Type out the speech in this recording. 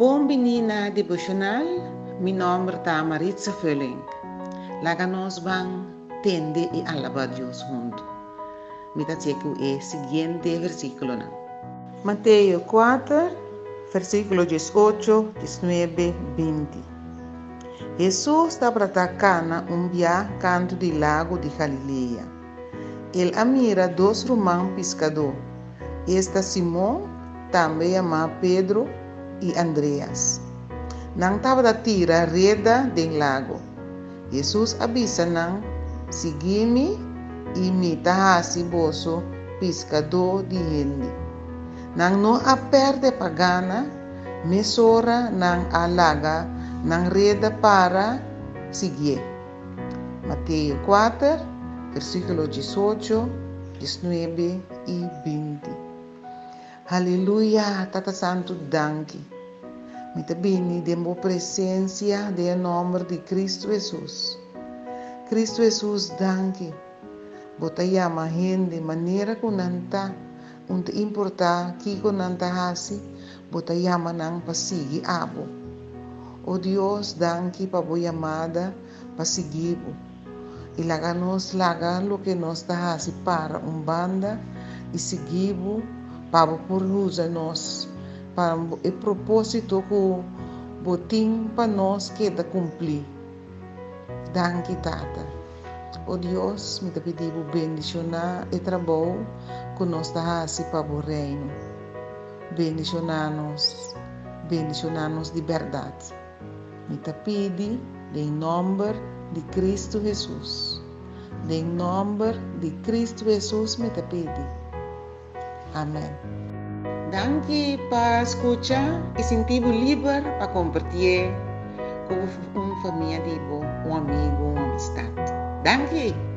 Bombinina Devocional, mi nombre está Maritza Völling. Láganos van tende y alaba Dios junto. Mira checo el siguiente versículo. Mateo 4, versículo 18, 19, 20. Jesús está para Cana, un via canto del lago de Galilea. Él amira dos román pescador. Esta Simón, también llamado Pedro, y Andreas. Nang tawadatira rieda ding lago. Jesus abisa ng sigimi imita hasi boso piscador di hindi. Nang no aperde pagana, mesora ng alaga ng rieda para sigye. Mateo 4, versículo 18, 19 e 20. Aleluia, Tata Santo, danke. Muito bem, demo presença de nome de Cristo Jesus. Cristo Jesus, danke. Bota yama gente maneira que nanta, unta importa que com nanta hasi, bota yama nang pasigi abo. O Deus, danke pa bo yamada pasigibo. Ilaga nos laga lo que nos ta hasi para um banda e seguibo para por usa nós. Para o propósito que botim para nós que da cumprir. Danke tata o Deus me te pediu bendicionar e trabalho que nós está assim para o reino. Bendicionar-nos bendicionar-nos de verdade me te pedi em nome de Cristo Jesus em nome de Cristo Jesus me te pedi Amém. Danke para escuchar e sentir livre para compartilhar com uma família, um amigo, uma amistade. Danke.